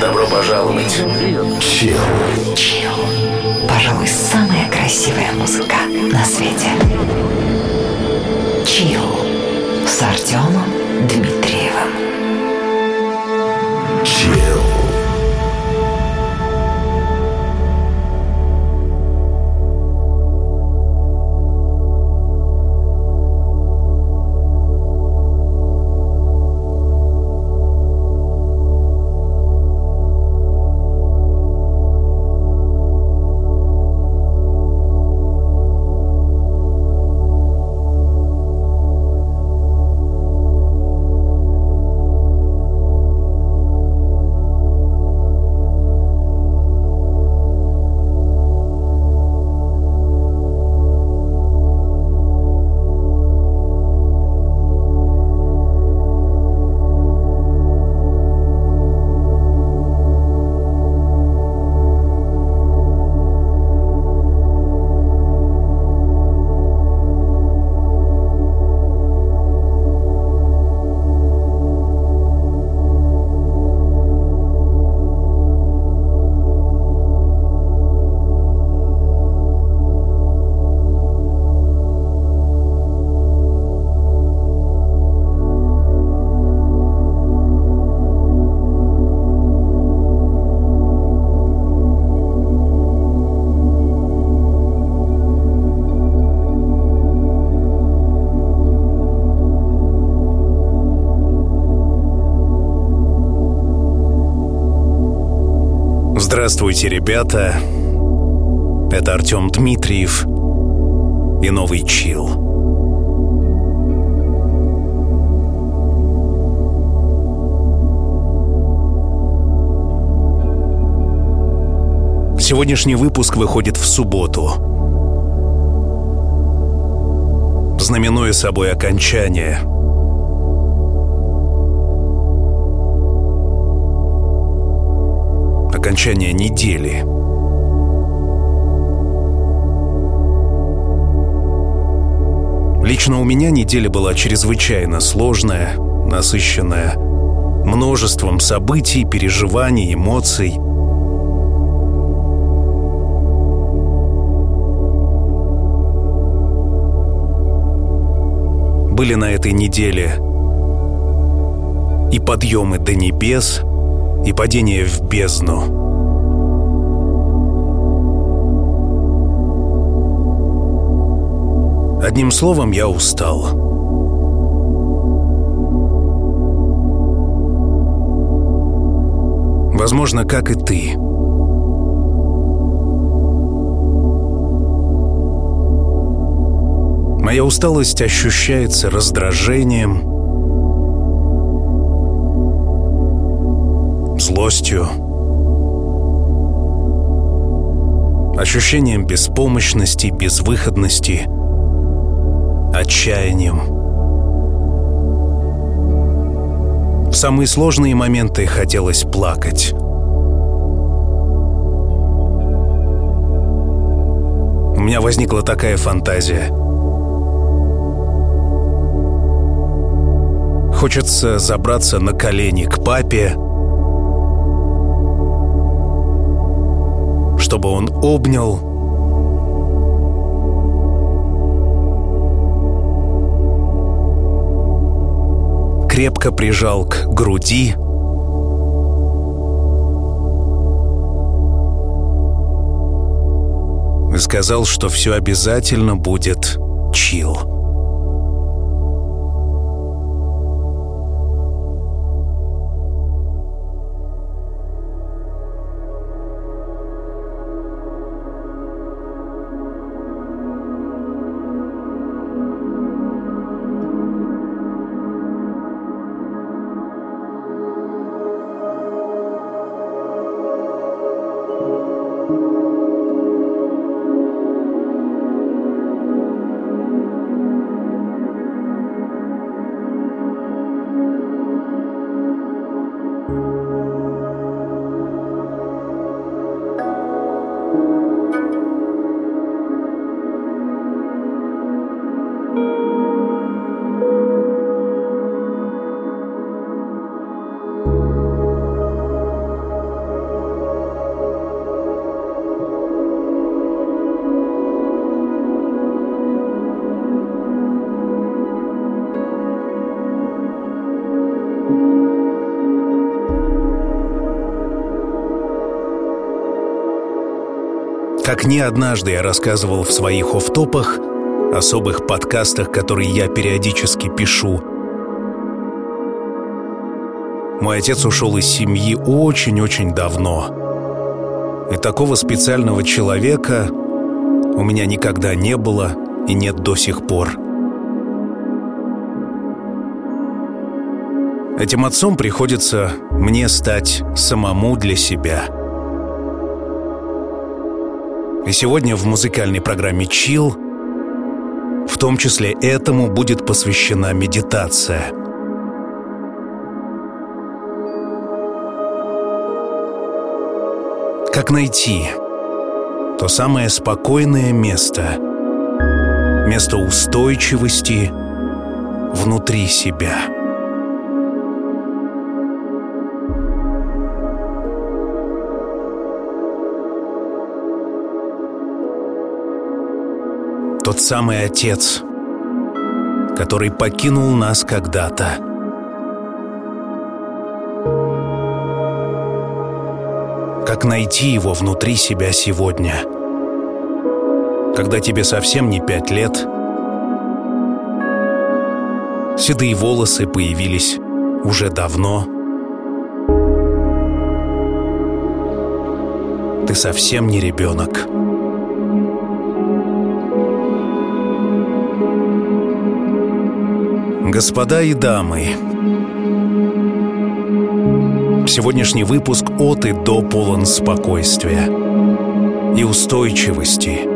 Добро пожаловать. Chill. Chill. Пожалуй, самая красивая музыка на свете. Chill с Артемом Дмитриевым. Chill. Здравствуйте, ребята. Это Артем Дмитриев и новый Чил. Сегодняшний выпуск выходит в субботу. Знаменуя собой окончание – окончания недели. Лично у меня неделя была чрезвычайно сложная, насыщенная множеством событий, переживаний, эмоций. Были на этой неделе и подъемы до небес — и падение в бездну. Одним словом, я устал. Возможно, как и ты. Моя усталость ощущается раздражением – злостью, ощущением беспомощности, безвыходности, отчаянием. В самые сложные моменты хотелось плакать. У меня возникла такая фантазия. Хочется забраться на колени к папе, чтобы он обнял, крепко прижал к груди, сказал, что все обязательно будет не однажды я рассказывал в своих офтопах, особых подкастах, которые я периодически пишу, мой отец ушел из семьи очень-очень давно. И такого специального человека у меня никогда не было и нет до сих пор. Этим отцом приходится мне стать самому для себя – и сегодня в музыкальной программе «Чил» в том числе этому будет посвящена медитация. Как найти то самое спокойное место, место устойчивости внутри себя – Тот самый отец, который покинул нас когда-то. Как найти его внутри себя сегодня? Когда тебе совсем не пять лет, седые волосы появились уже давно, ты совсем не ребенок. Господа и дамы, сегодняшний выпуск от и до полон спокойствия и устойчивости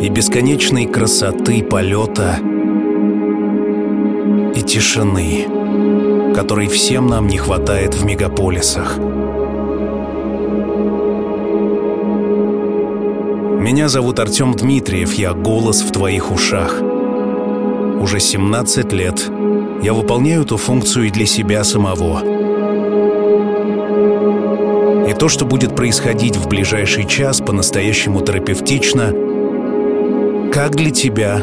и бесконечной красоты полета и тишины, которой всем нам не хватает в мегаполисах. Меня зовут Артем Дмитриев, я голос в твоих ушах – уже 17 лет я выполняю эту функцию и для себя самого. И то, что будет происходить в ближайший час, по-настоящему терапевтично, как для тебя,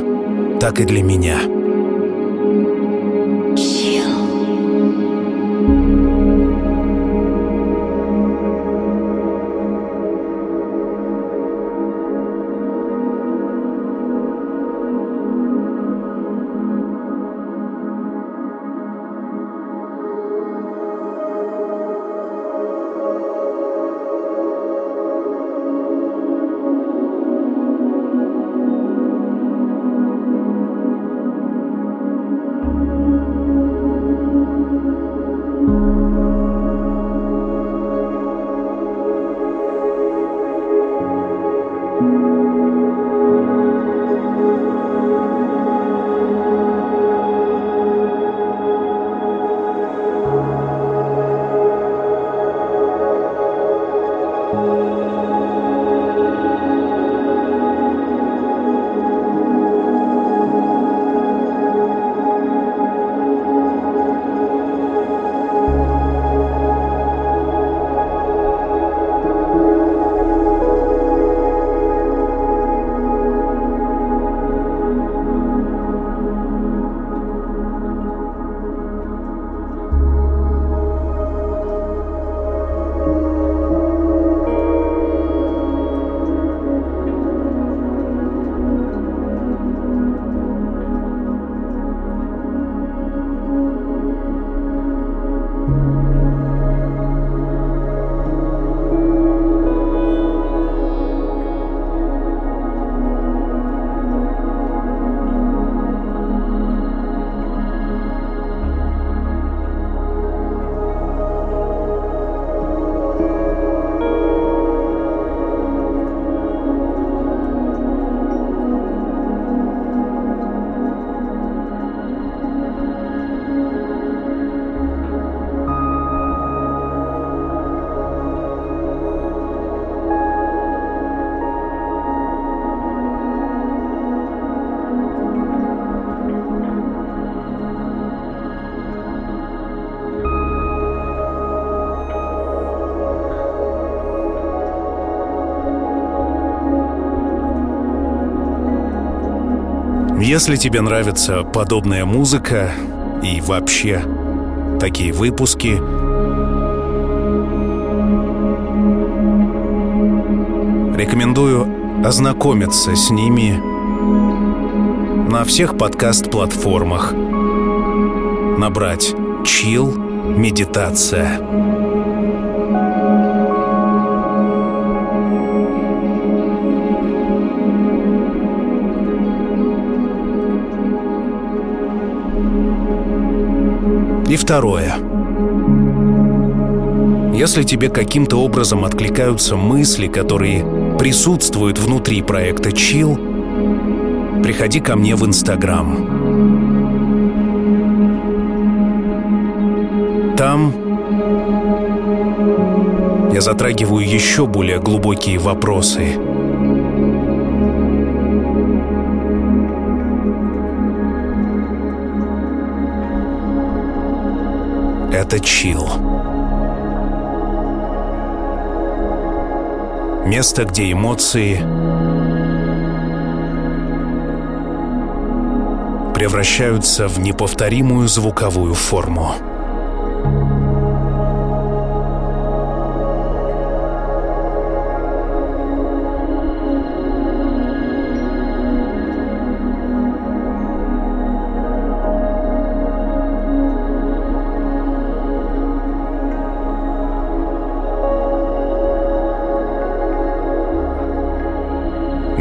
так и для меня. Если тебе нравится подобная музыка и вообще такие выпуски, Рекомендую ознакомиться с ними на всех подкаст-платформах. Набрать «Чил. Медитация». И второе. Если тебе каким-то образом откликаются мысли, которые присутствуют внутри проекта Chill, приходи ко мне в Инстаграм. Там я затрагиваю еще более глубокие вопросы. Это чил. Место, где эмоции превращаются в неповторимую звуковую форму.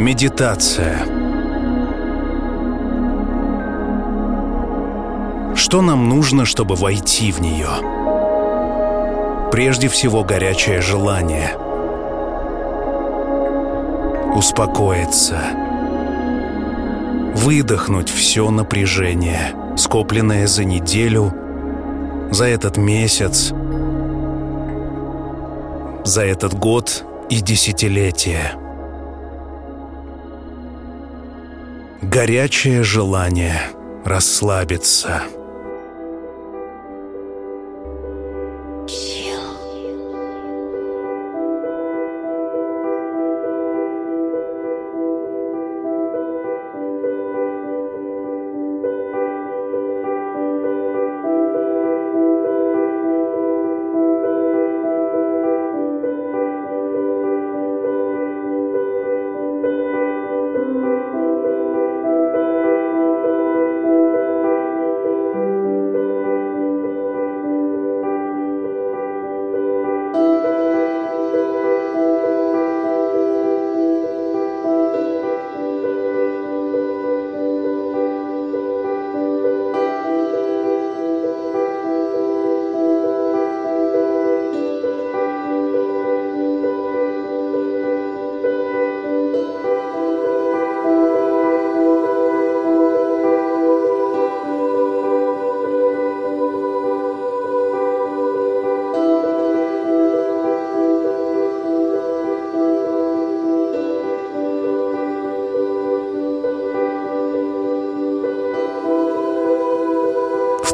Медитация. Что нам нужно, чтобы войти в нее? Прежде всего, горячее желание. Успокоиться. Выдохнуть все напряжение, скопленное за неделю, за этот месяц, за этот год и десятилетие. Горячее желание расслабиться.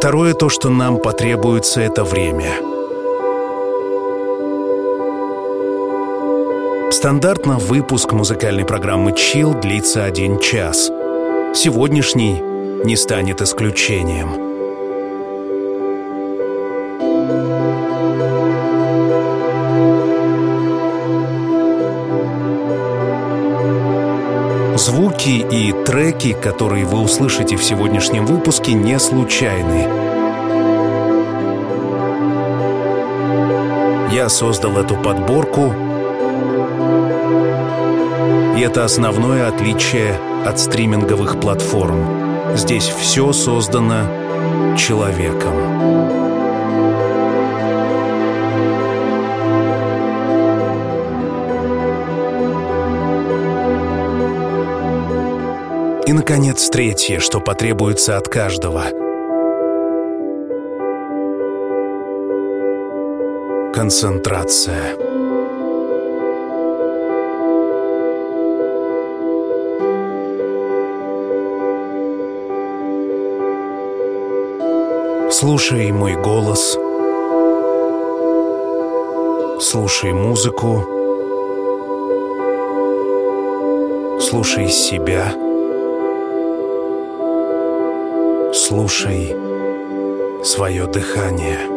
Второе то, что нам потребуется, это время. Стандартно выпуск музыкальной программы Chill длится один час. Сегодняшний не станет исключением. Звуки и треки, которые вы услышите в сегодняшнем выпуске, не случайны. Я создал эту подборку, и это основное отличие от стриминговых платформ. Здесь все создано человеком. И, наконец, третье, что потребуется от каждого. Концентрация. Слушай мой голос. Слушай музыку. Слушай себя. Слушай свое дыхание.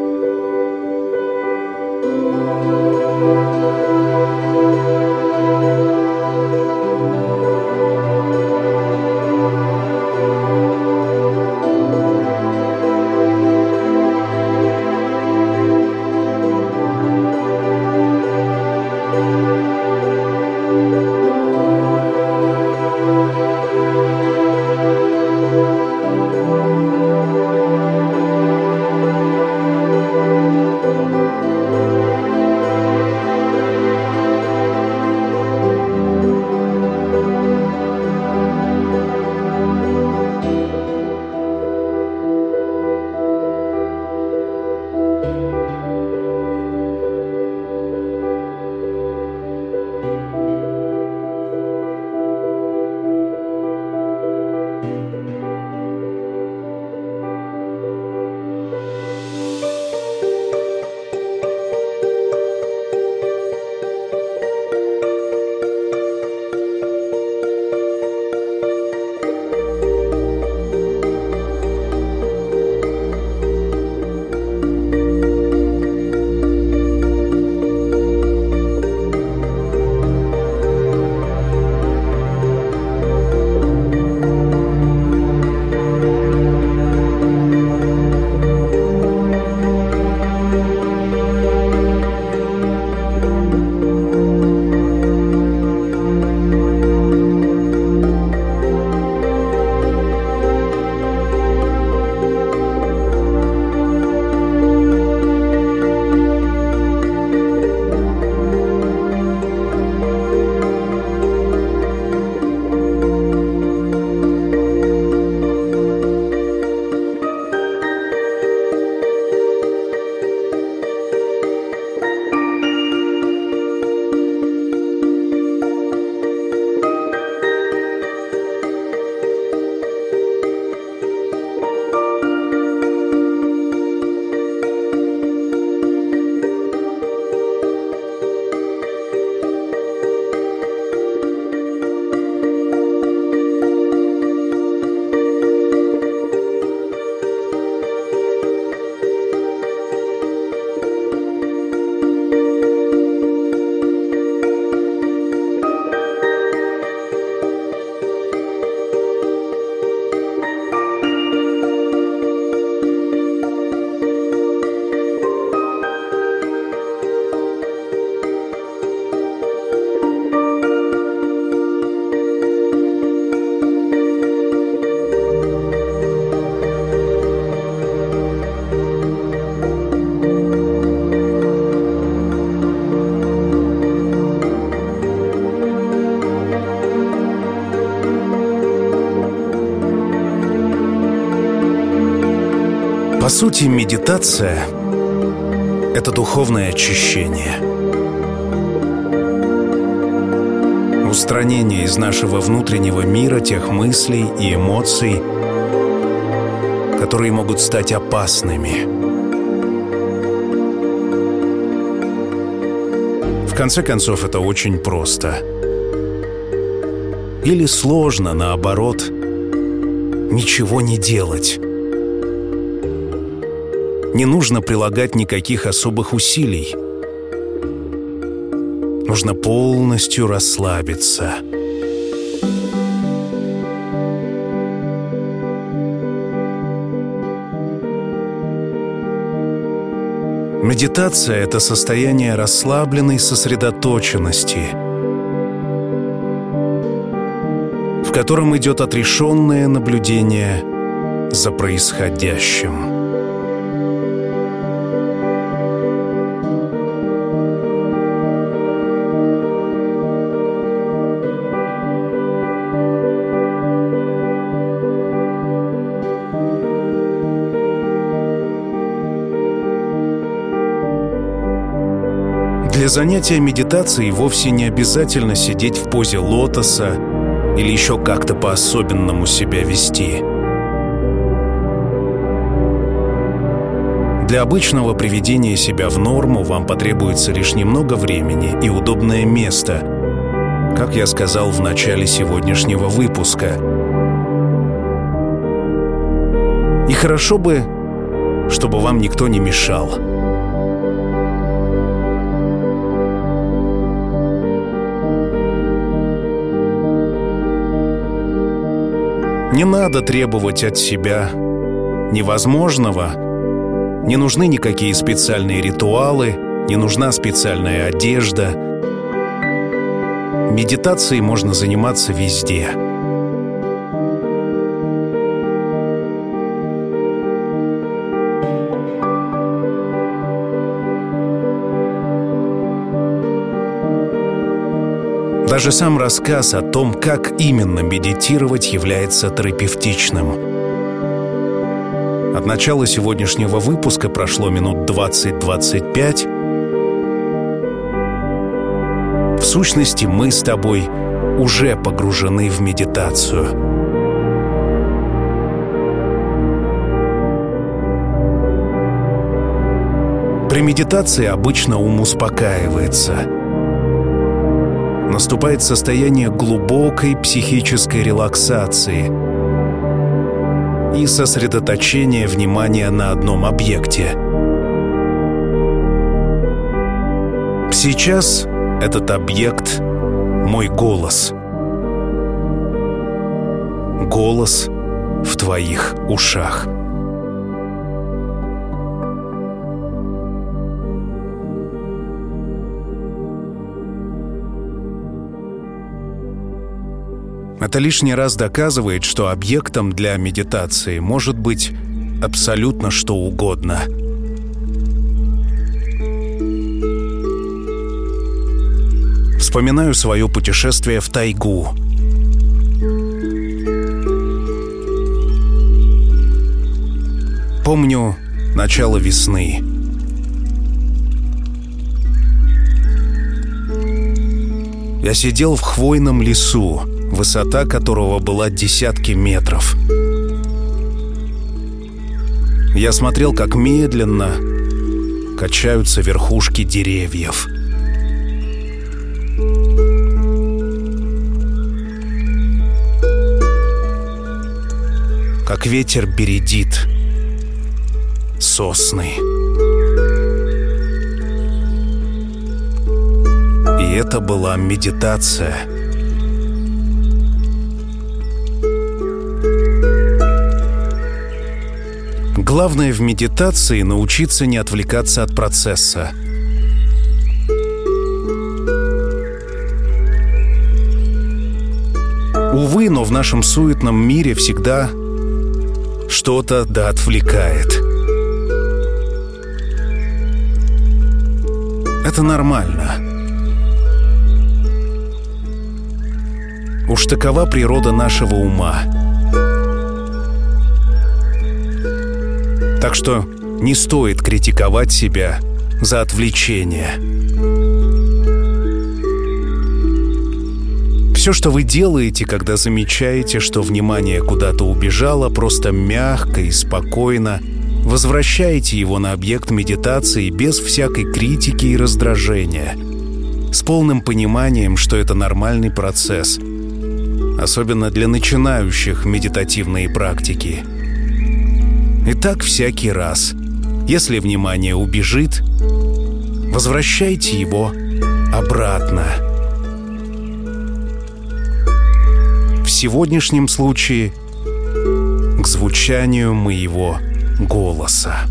Сути, медитация — это духовное очищение. Устранение из нашего внутреннего мира тех мыслей и эмоций, которые могут стать опасными. В конце концов, это очень просто. Или сложно, наоборот, ничего не делать. Не нужно прилагать никаких особых усилий. Нужно полностью расслабиться. Медитация — это состояние расслабленной сосредоточенности, в котором идет отрешенное наблюдение за происходящим. Занятия медитацией вовсе не обязательно сидеть в позе лотоса или еще как-то по-особенному себя вести. Для обычного приведения себя в норму вам потребуется лишь немного времени и удобное место, как я сказал в начале сегодняшнего выпуска. И хорошо бы, чтобы вам никто не мешал – Не надо требовать от себя невозможного. Не нужны никакие специальные ритуалы, не нужна специальная одежда. Медитацией можно заниматься везде. Даже сам рассказ о том, как именно медитировать, является терапевтичным. От начала сегодняшнего выпуска прошло минут 20-25. В сущности, мы с тобой уже погружены в медитацию. При медитации обычно ум успокаивается – наступает состояние глубокой психической релаксации и сосредоточения внимания на одном объекте. Сейчас этот объект — мой голос. Голос в твоих ушах — Это лишний раз доказывает, что объектом для медитации может быть абсолютно что угодно. Вспоминаю свое путешествие в тайгу. Помню начало весны. Я сидел в хвойном лесу, высота которого была десятки метров. Я смотрел, как медленно качаются верхушки деревьев. Как ветер бередит сосны. И это была медитация — Главное в медитации научиться не отвлекаться от процесса. Увы, но в нашем суетном мире всегда что-то да отвлекает. Это нормально. Уж такова природа нашего ума — Так что не стоит критиковать себя за отвлечение. Все, что вы делаете, когда замечаете, что внимание куда-то убежало, просто мягко и спокойно возвращаете его на объект медитации без всякой критики и раздражения, с полным пониманием, что это нормальный процесс, особенно для начинающих медитативные практики. И так всякий раз. Если внимание убежит, возвращайте его обратно. В сегодняшнем случае к звучанию моего голоса.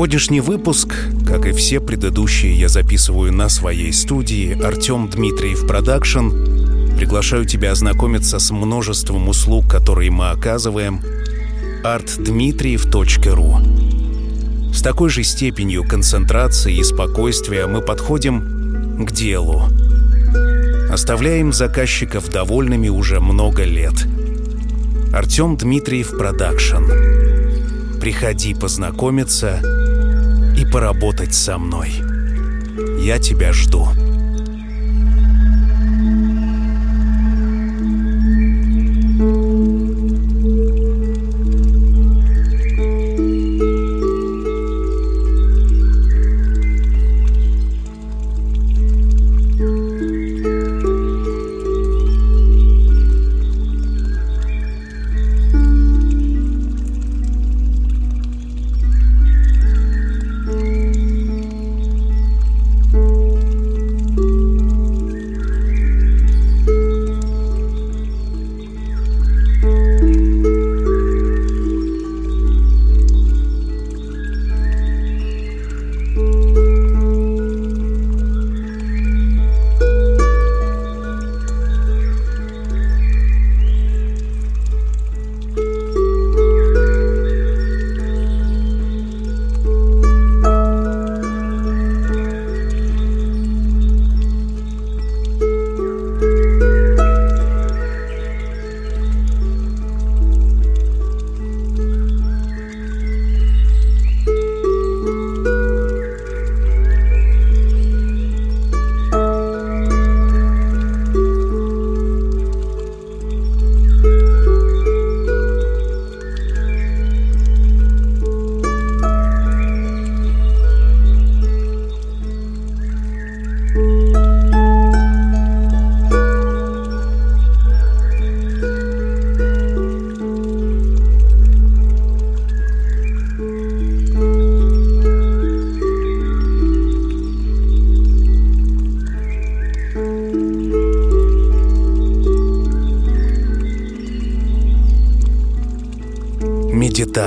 Сегодняшний выпуск, как и все предыдущие, я записываю на своей студии Артем Дмитриев Production. Приглашаю тебя ознакомиться с множеством услуг, которые мы оказываем. artdmitriev.ru С такой же степенью концентрации и спокойствия мы подходим к делу. Оставляем заказчиков довольными уже много лет. Артем Дмитриев Production. Приходи познакомиться и поработать со мной. Я тебя жду.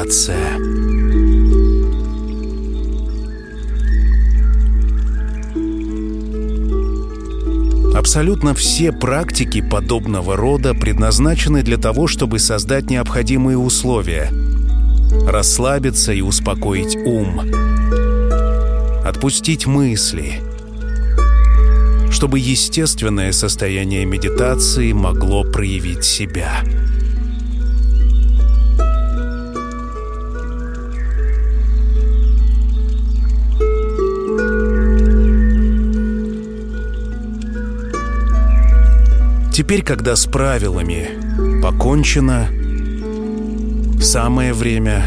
Медитация. Абсолютно все практики подобного рода предназначены для того, чтобы создать необходимые условия, расслабиться и успокоить ум, отпустить мысли, чтобы естественное состояние медитации могло проявить себя. Теперь, когда с правилами покончено, самое время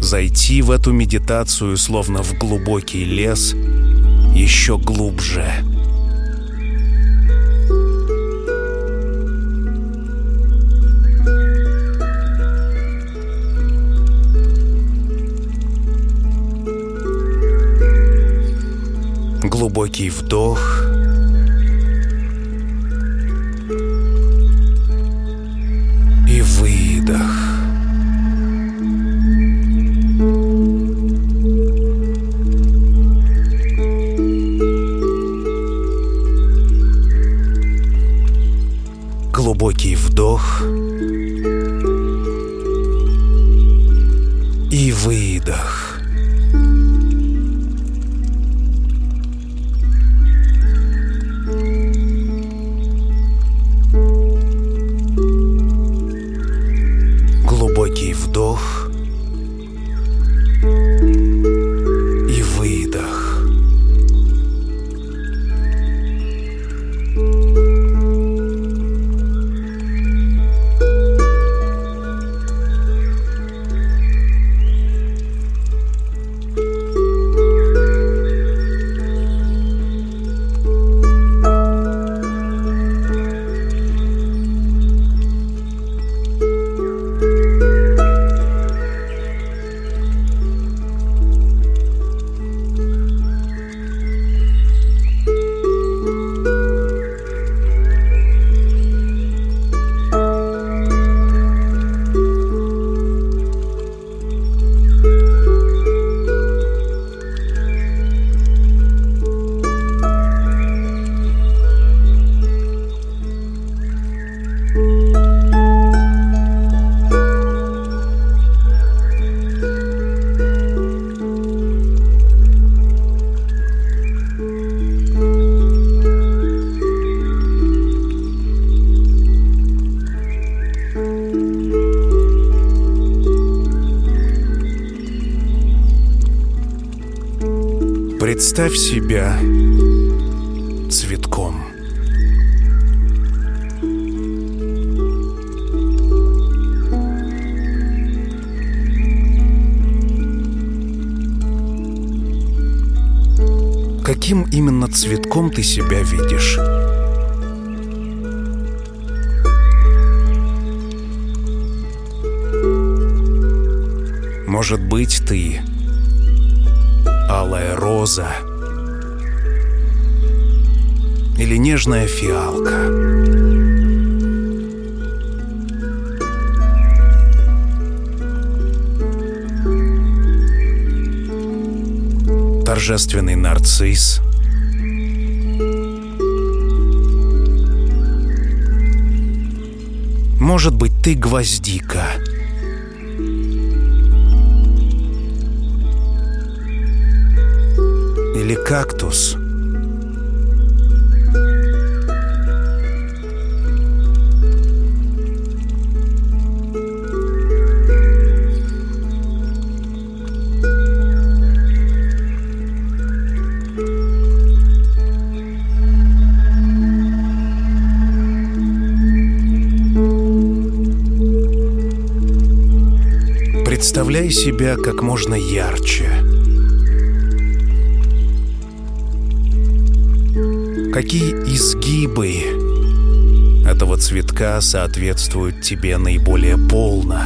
зайти в эту медитацию, словно в глубокий лес, еще глубже. Глубокий вдох. И выдох. Глубокий вдох. И выдох. Представь себя цветком. Каким именно цветком ты себя видишь? Может быть, ты алая роза или нежная фиалка. Торжественный нарцисс. Может быть, ты гвоздика. Или кактус. Представляй себя как можно ярче. Какие изгибы этого цветка соответствуют тебе наиболее полно?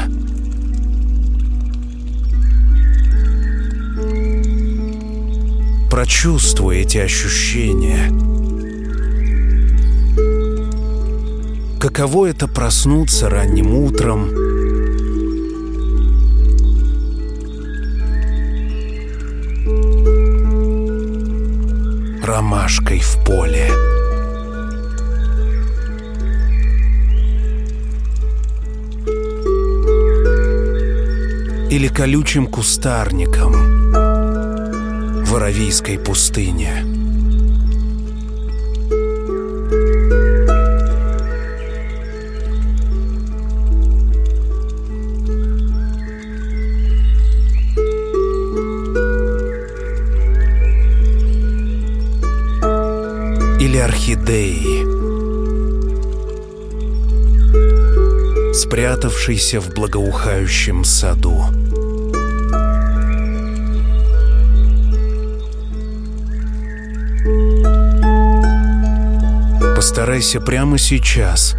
Прочувствуй эти ощущения. Каково это проснуться ранним утром, ромашкой в поле. Или колючим кустарником в Аравийской пустыне. Орхидеи, спрятавшийся в благоухающем саду. Постарайся прямо сейчас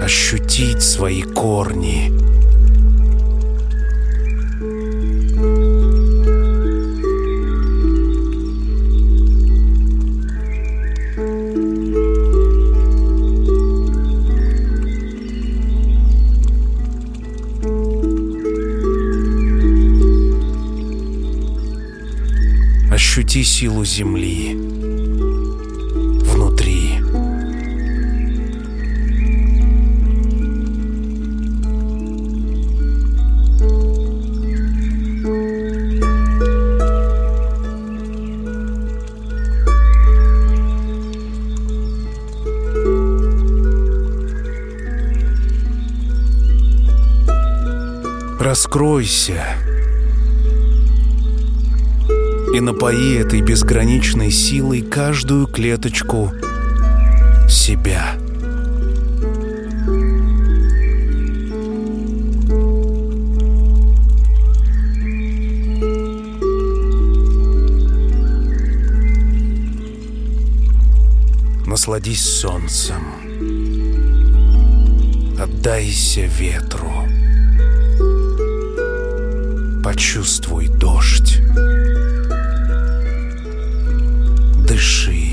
ощутить свои корни. Силу земли внутри. Раскройся и напои этой безграничной силой каждую клеточку себя. Насладись солнцем. Отдайся ветру. Почувствуй дождь. Дыши.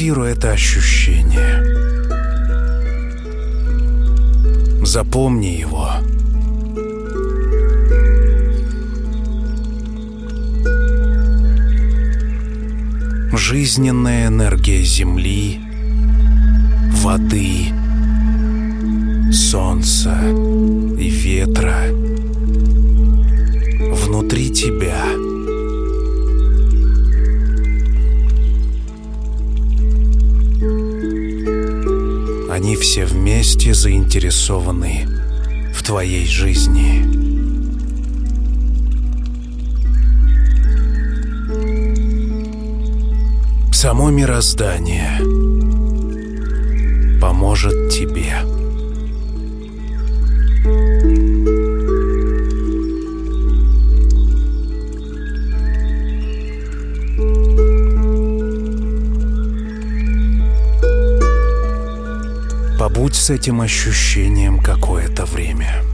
Зафиксируй это ощущение. Все вместе заинтересованы в твоей жизни. Само мироздание поможет тебе. Побудь с этим ощущением какое-то время.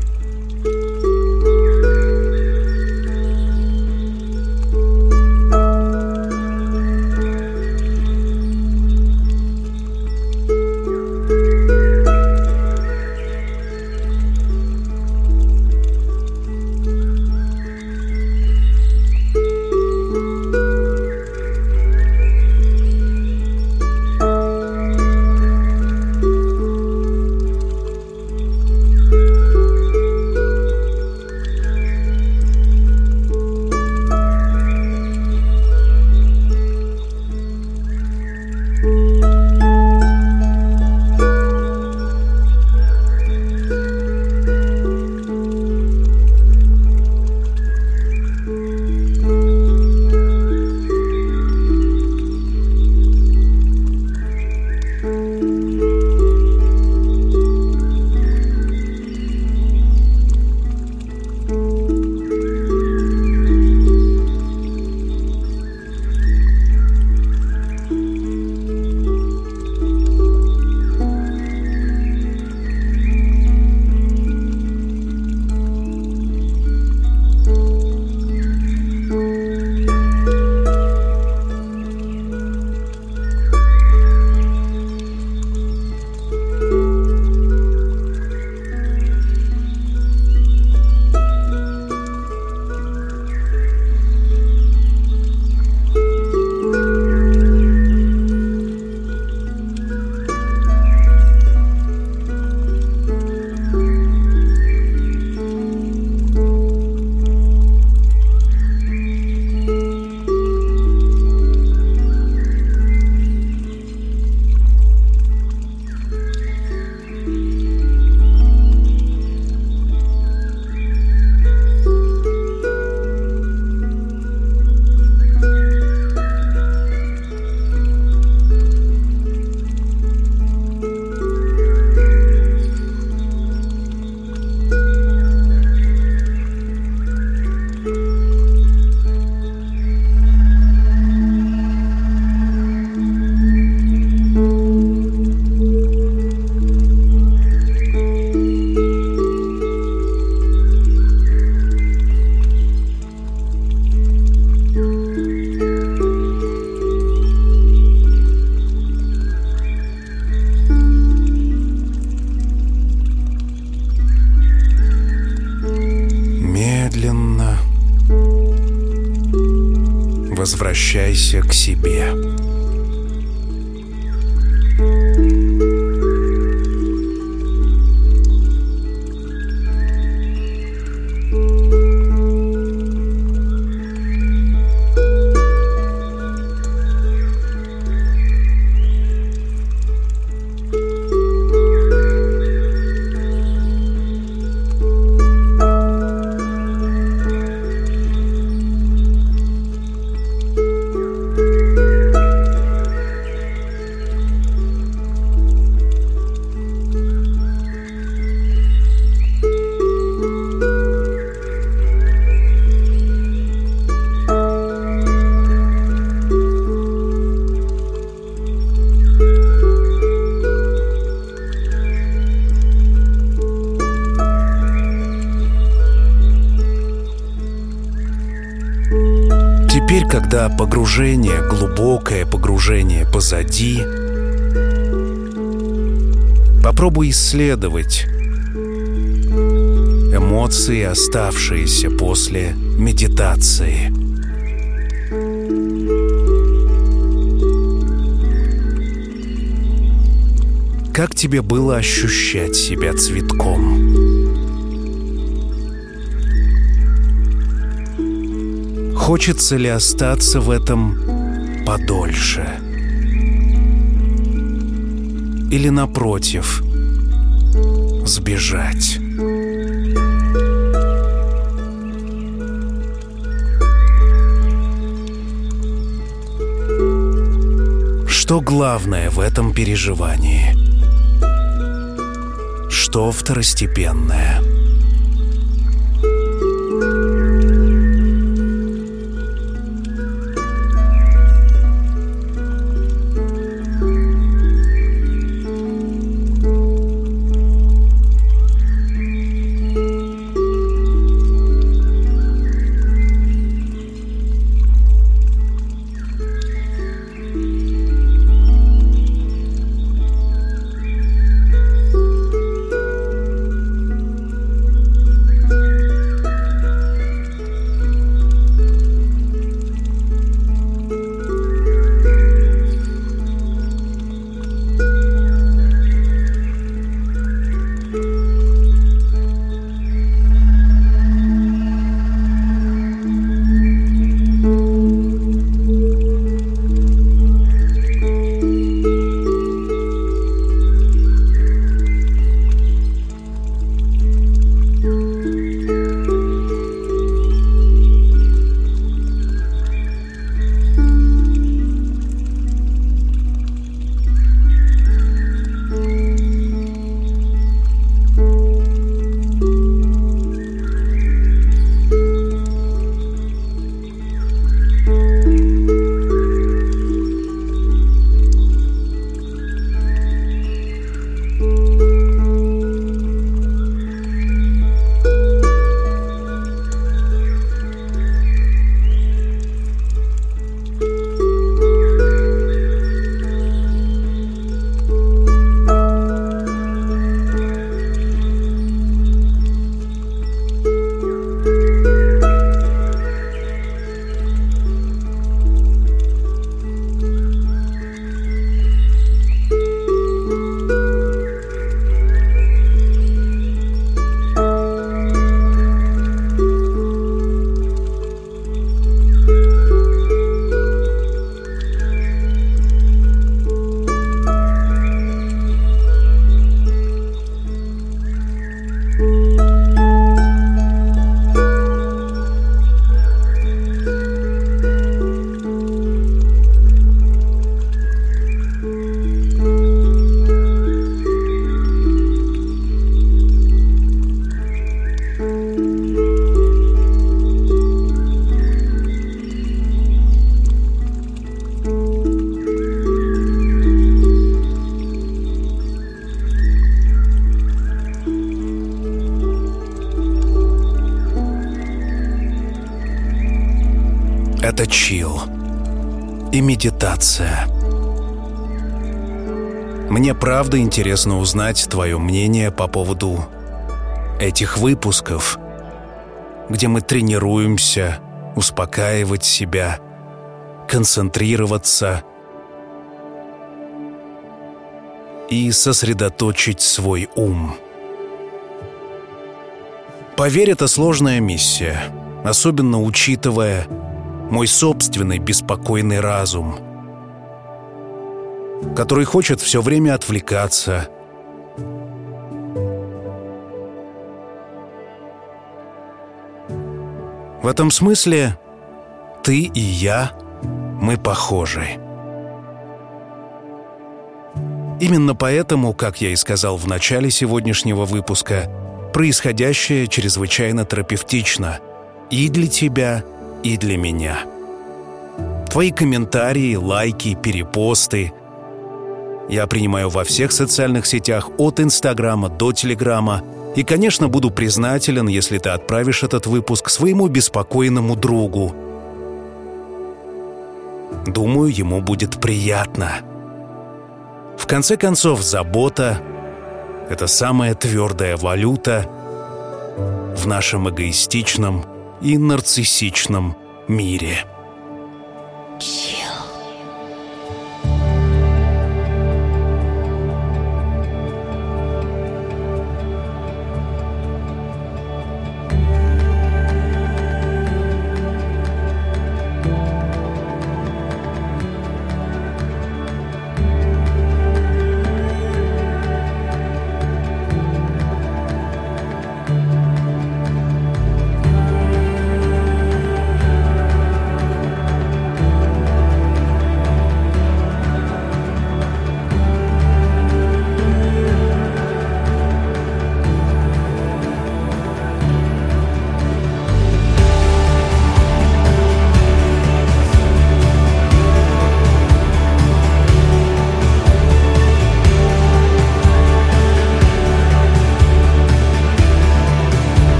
Погружение, глубокое погружение позади. Попробуй исследовать эмоции, оставшиеся после медитации. Как тебе было ощущать себя цветком? Хочется ли остаться в этом подольше? Или напротив, сбежать? Что главное в этом переживании? Что второстепенное? Это чил и медитация. Мне правда интересно узнать твое мнение по поводу этих выпусков, где мы тренируемся успокаивать себя, концентрироваться и сосредоточить свой ум. Поверь, это сложная миссия, особенно учитывая мой собственный беспокойный разум, который хочет все время отвлекаться. В этом смысле ты и я, мы похожи. Именно поэтому, как я и сказал в начале сегодняшнего выпуска, происходящее чрезвычайно терапевтично и для тебя, и для меня. Твои комментарии, лайки, перепосты я принимаю во всех социальных сетях от Инстаграма до Телеграма и, конечно, буду признателен, если ты отправишь этот выпуск своему беспокойному другу. Думаю, ему будет приятно. В конце концов, забота — это самая твердая валюта в нашем эгоистичном и нарциссичном мире.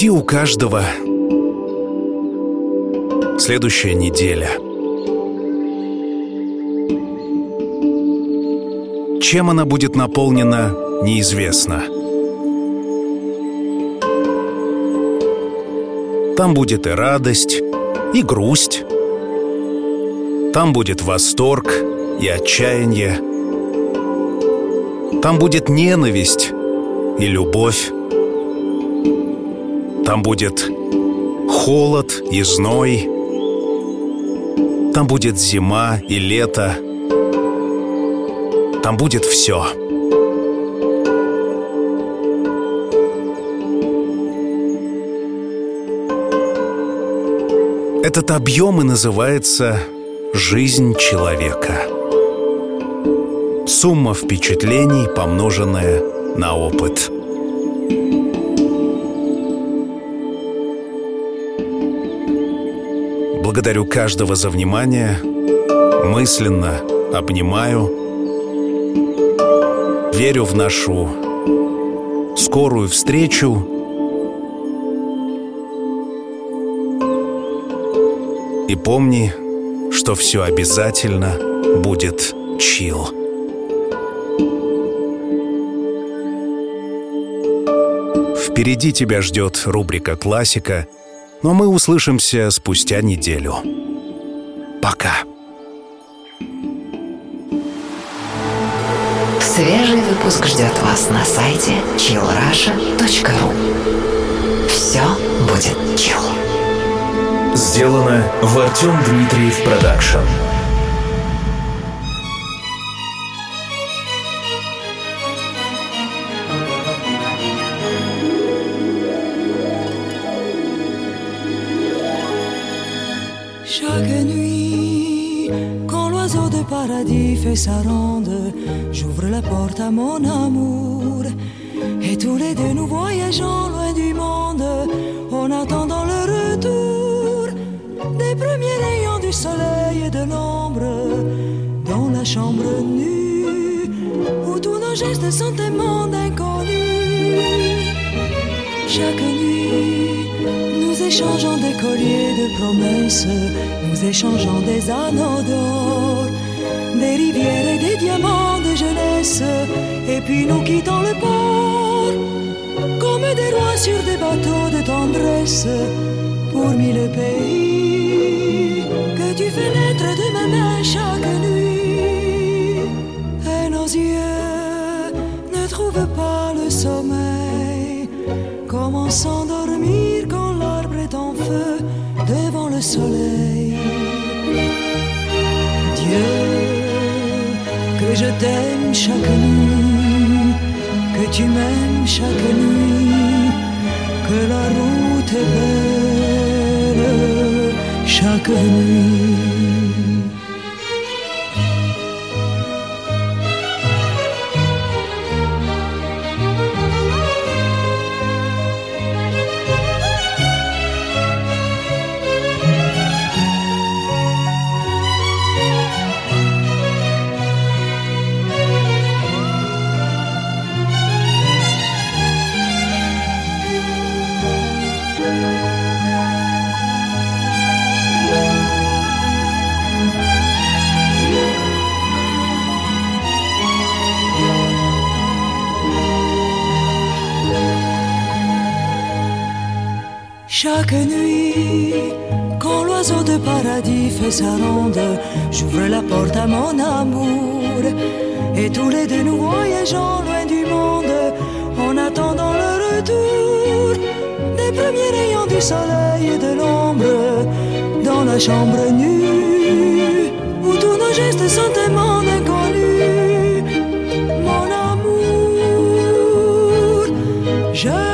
Впереди у каждого следующая неделя. Чем она будет наполнена, неизвестно. Там будет и радость, и грусть. Там будет восторг и отчаяние. Там будет ненависть и любовь. Там будет холод и зной. Там будет зима и лето. Там будет все. Этот объем и называется «жизнь человека». Сумма впечатлений, помноженная на опыт. Благодарю каждого за внимание. Мысленно обнимаю. Верю в нашу скорую встречу. И помни, что все обязательно будет чил. Впереди тебя ждет рубрика «Классика», но мы услышимся спустя неделю. Пока. Свежий выпуск ждет вас на сайте chillrusha.ru Все будет chill. Сделано в Артем Дмитриев Продакшн. Sa ronde, j'ouvre la porte à mon amour. Et tous les deux nous voyageons loin du monde, en attendant le retour des premiers rayons du soleil et de l'ombre dans la chambre nue où tous nos gestes sont un monde inconnu. Chaque nuit, nous échangeons des colliers de promesses, nous échangeons des anneaux d'or, des rivières et des diamants de jeunesse, et puis nous quittons le port, comme des rois sur des bateaux de tendresse, pour mille pays que tu fais naître de ma main chaque nuit, et nos yeux ne trouvent pas le sommeil. Comment s'endormir quand l'arbre est en feu devant le soleil je t'aime chaque nuit, que tu m'aimes chaque nuit, que la route est belle chaque nuit. fait sa ronde, j'ouvre la porte à mon amour. Et tous les deux nous voyageons loin du monde, en attendant le retour des premiers rayons du soleil et de l'ombre dans la chambre nue, où tous nos gestes sont tellement inconnus. Mon amour, je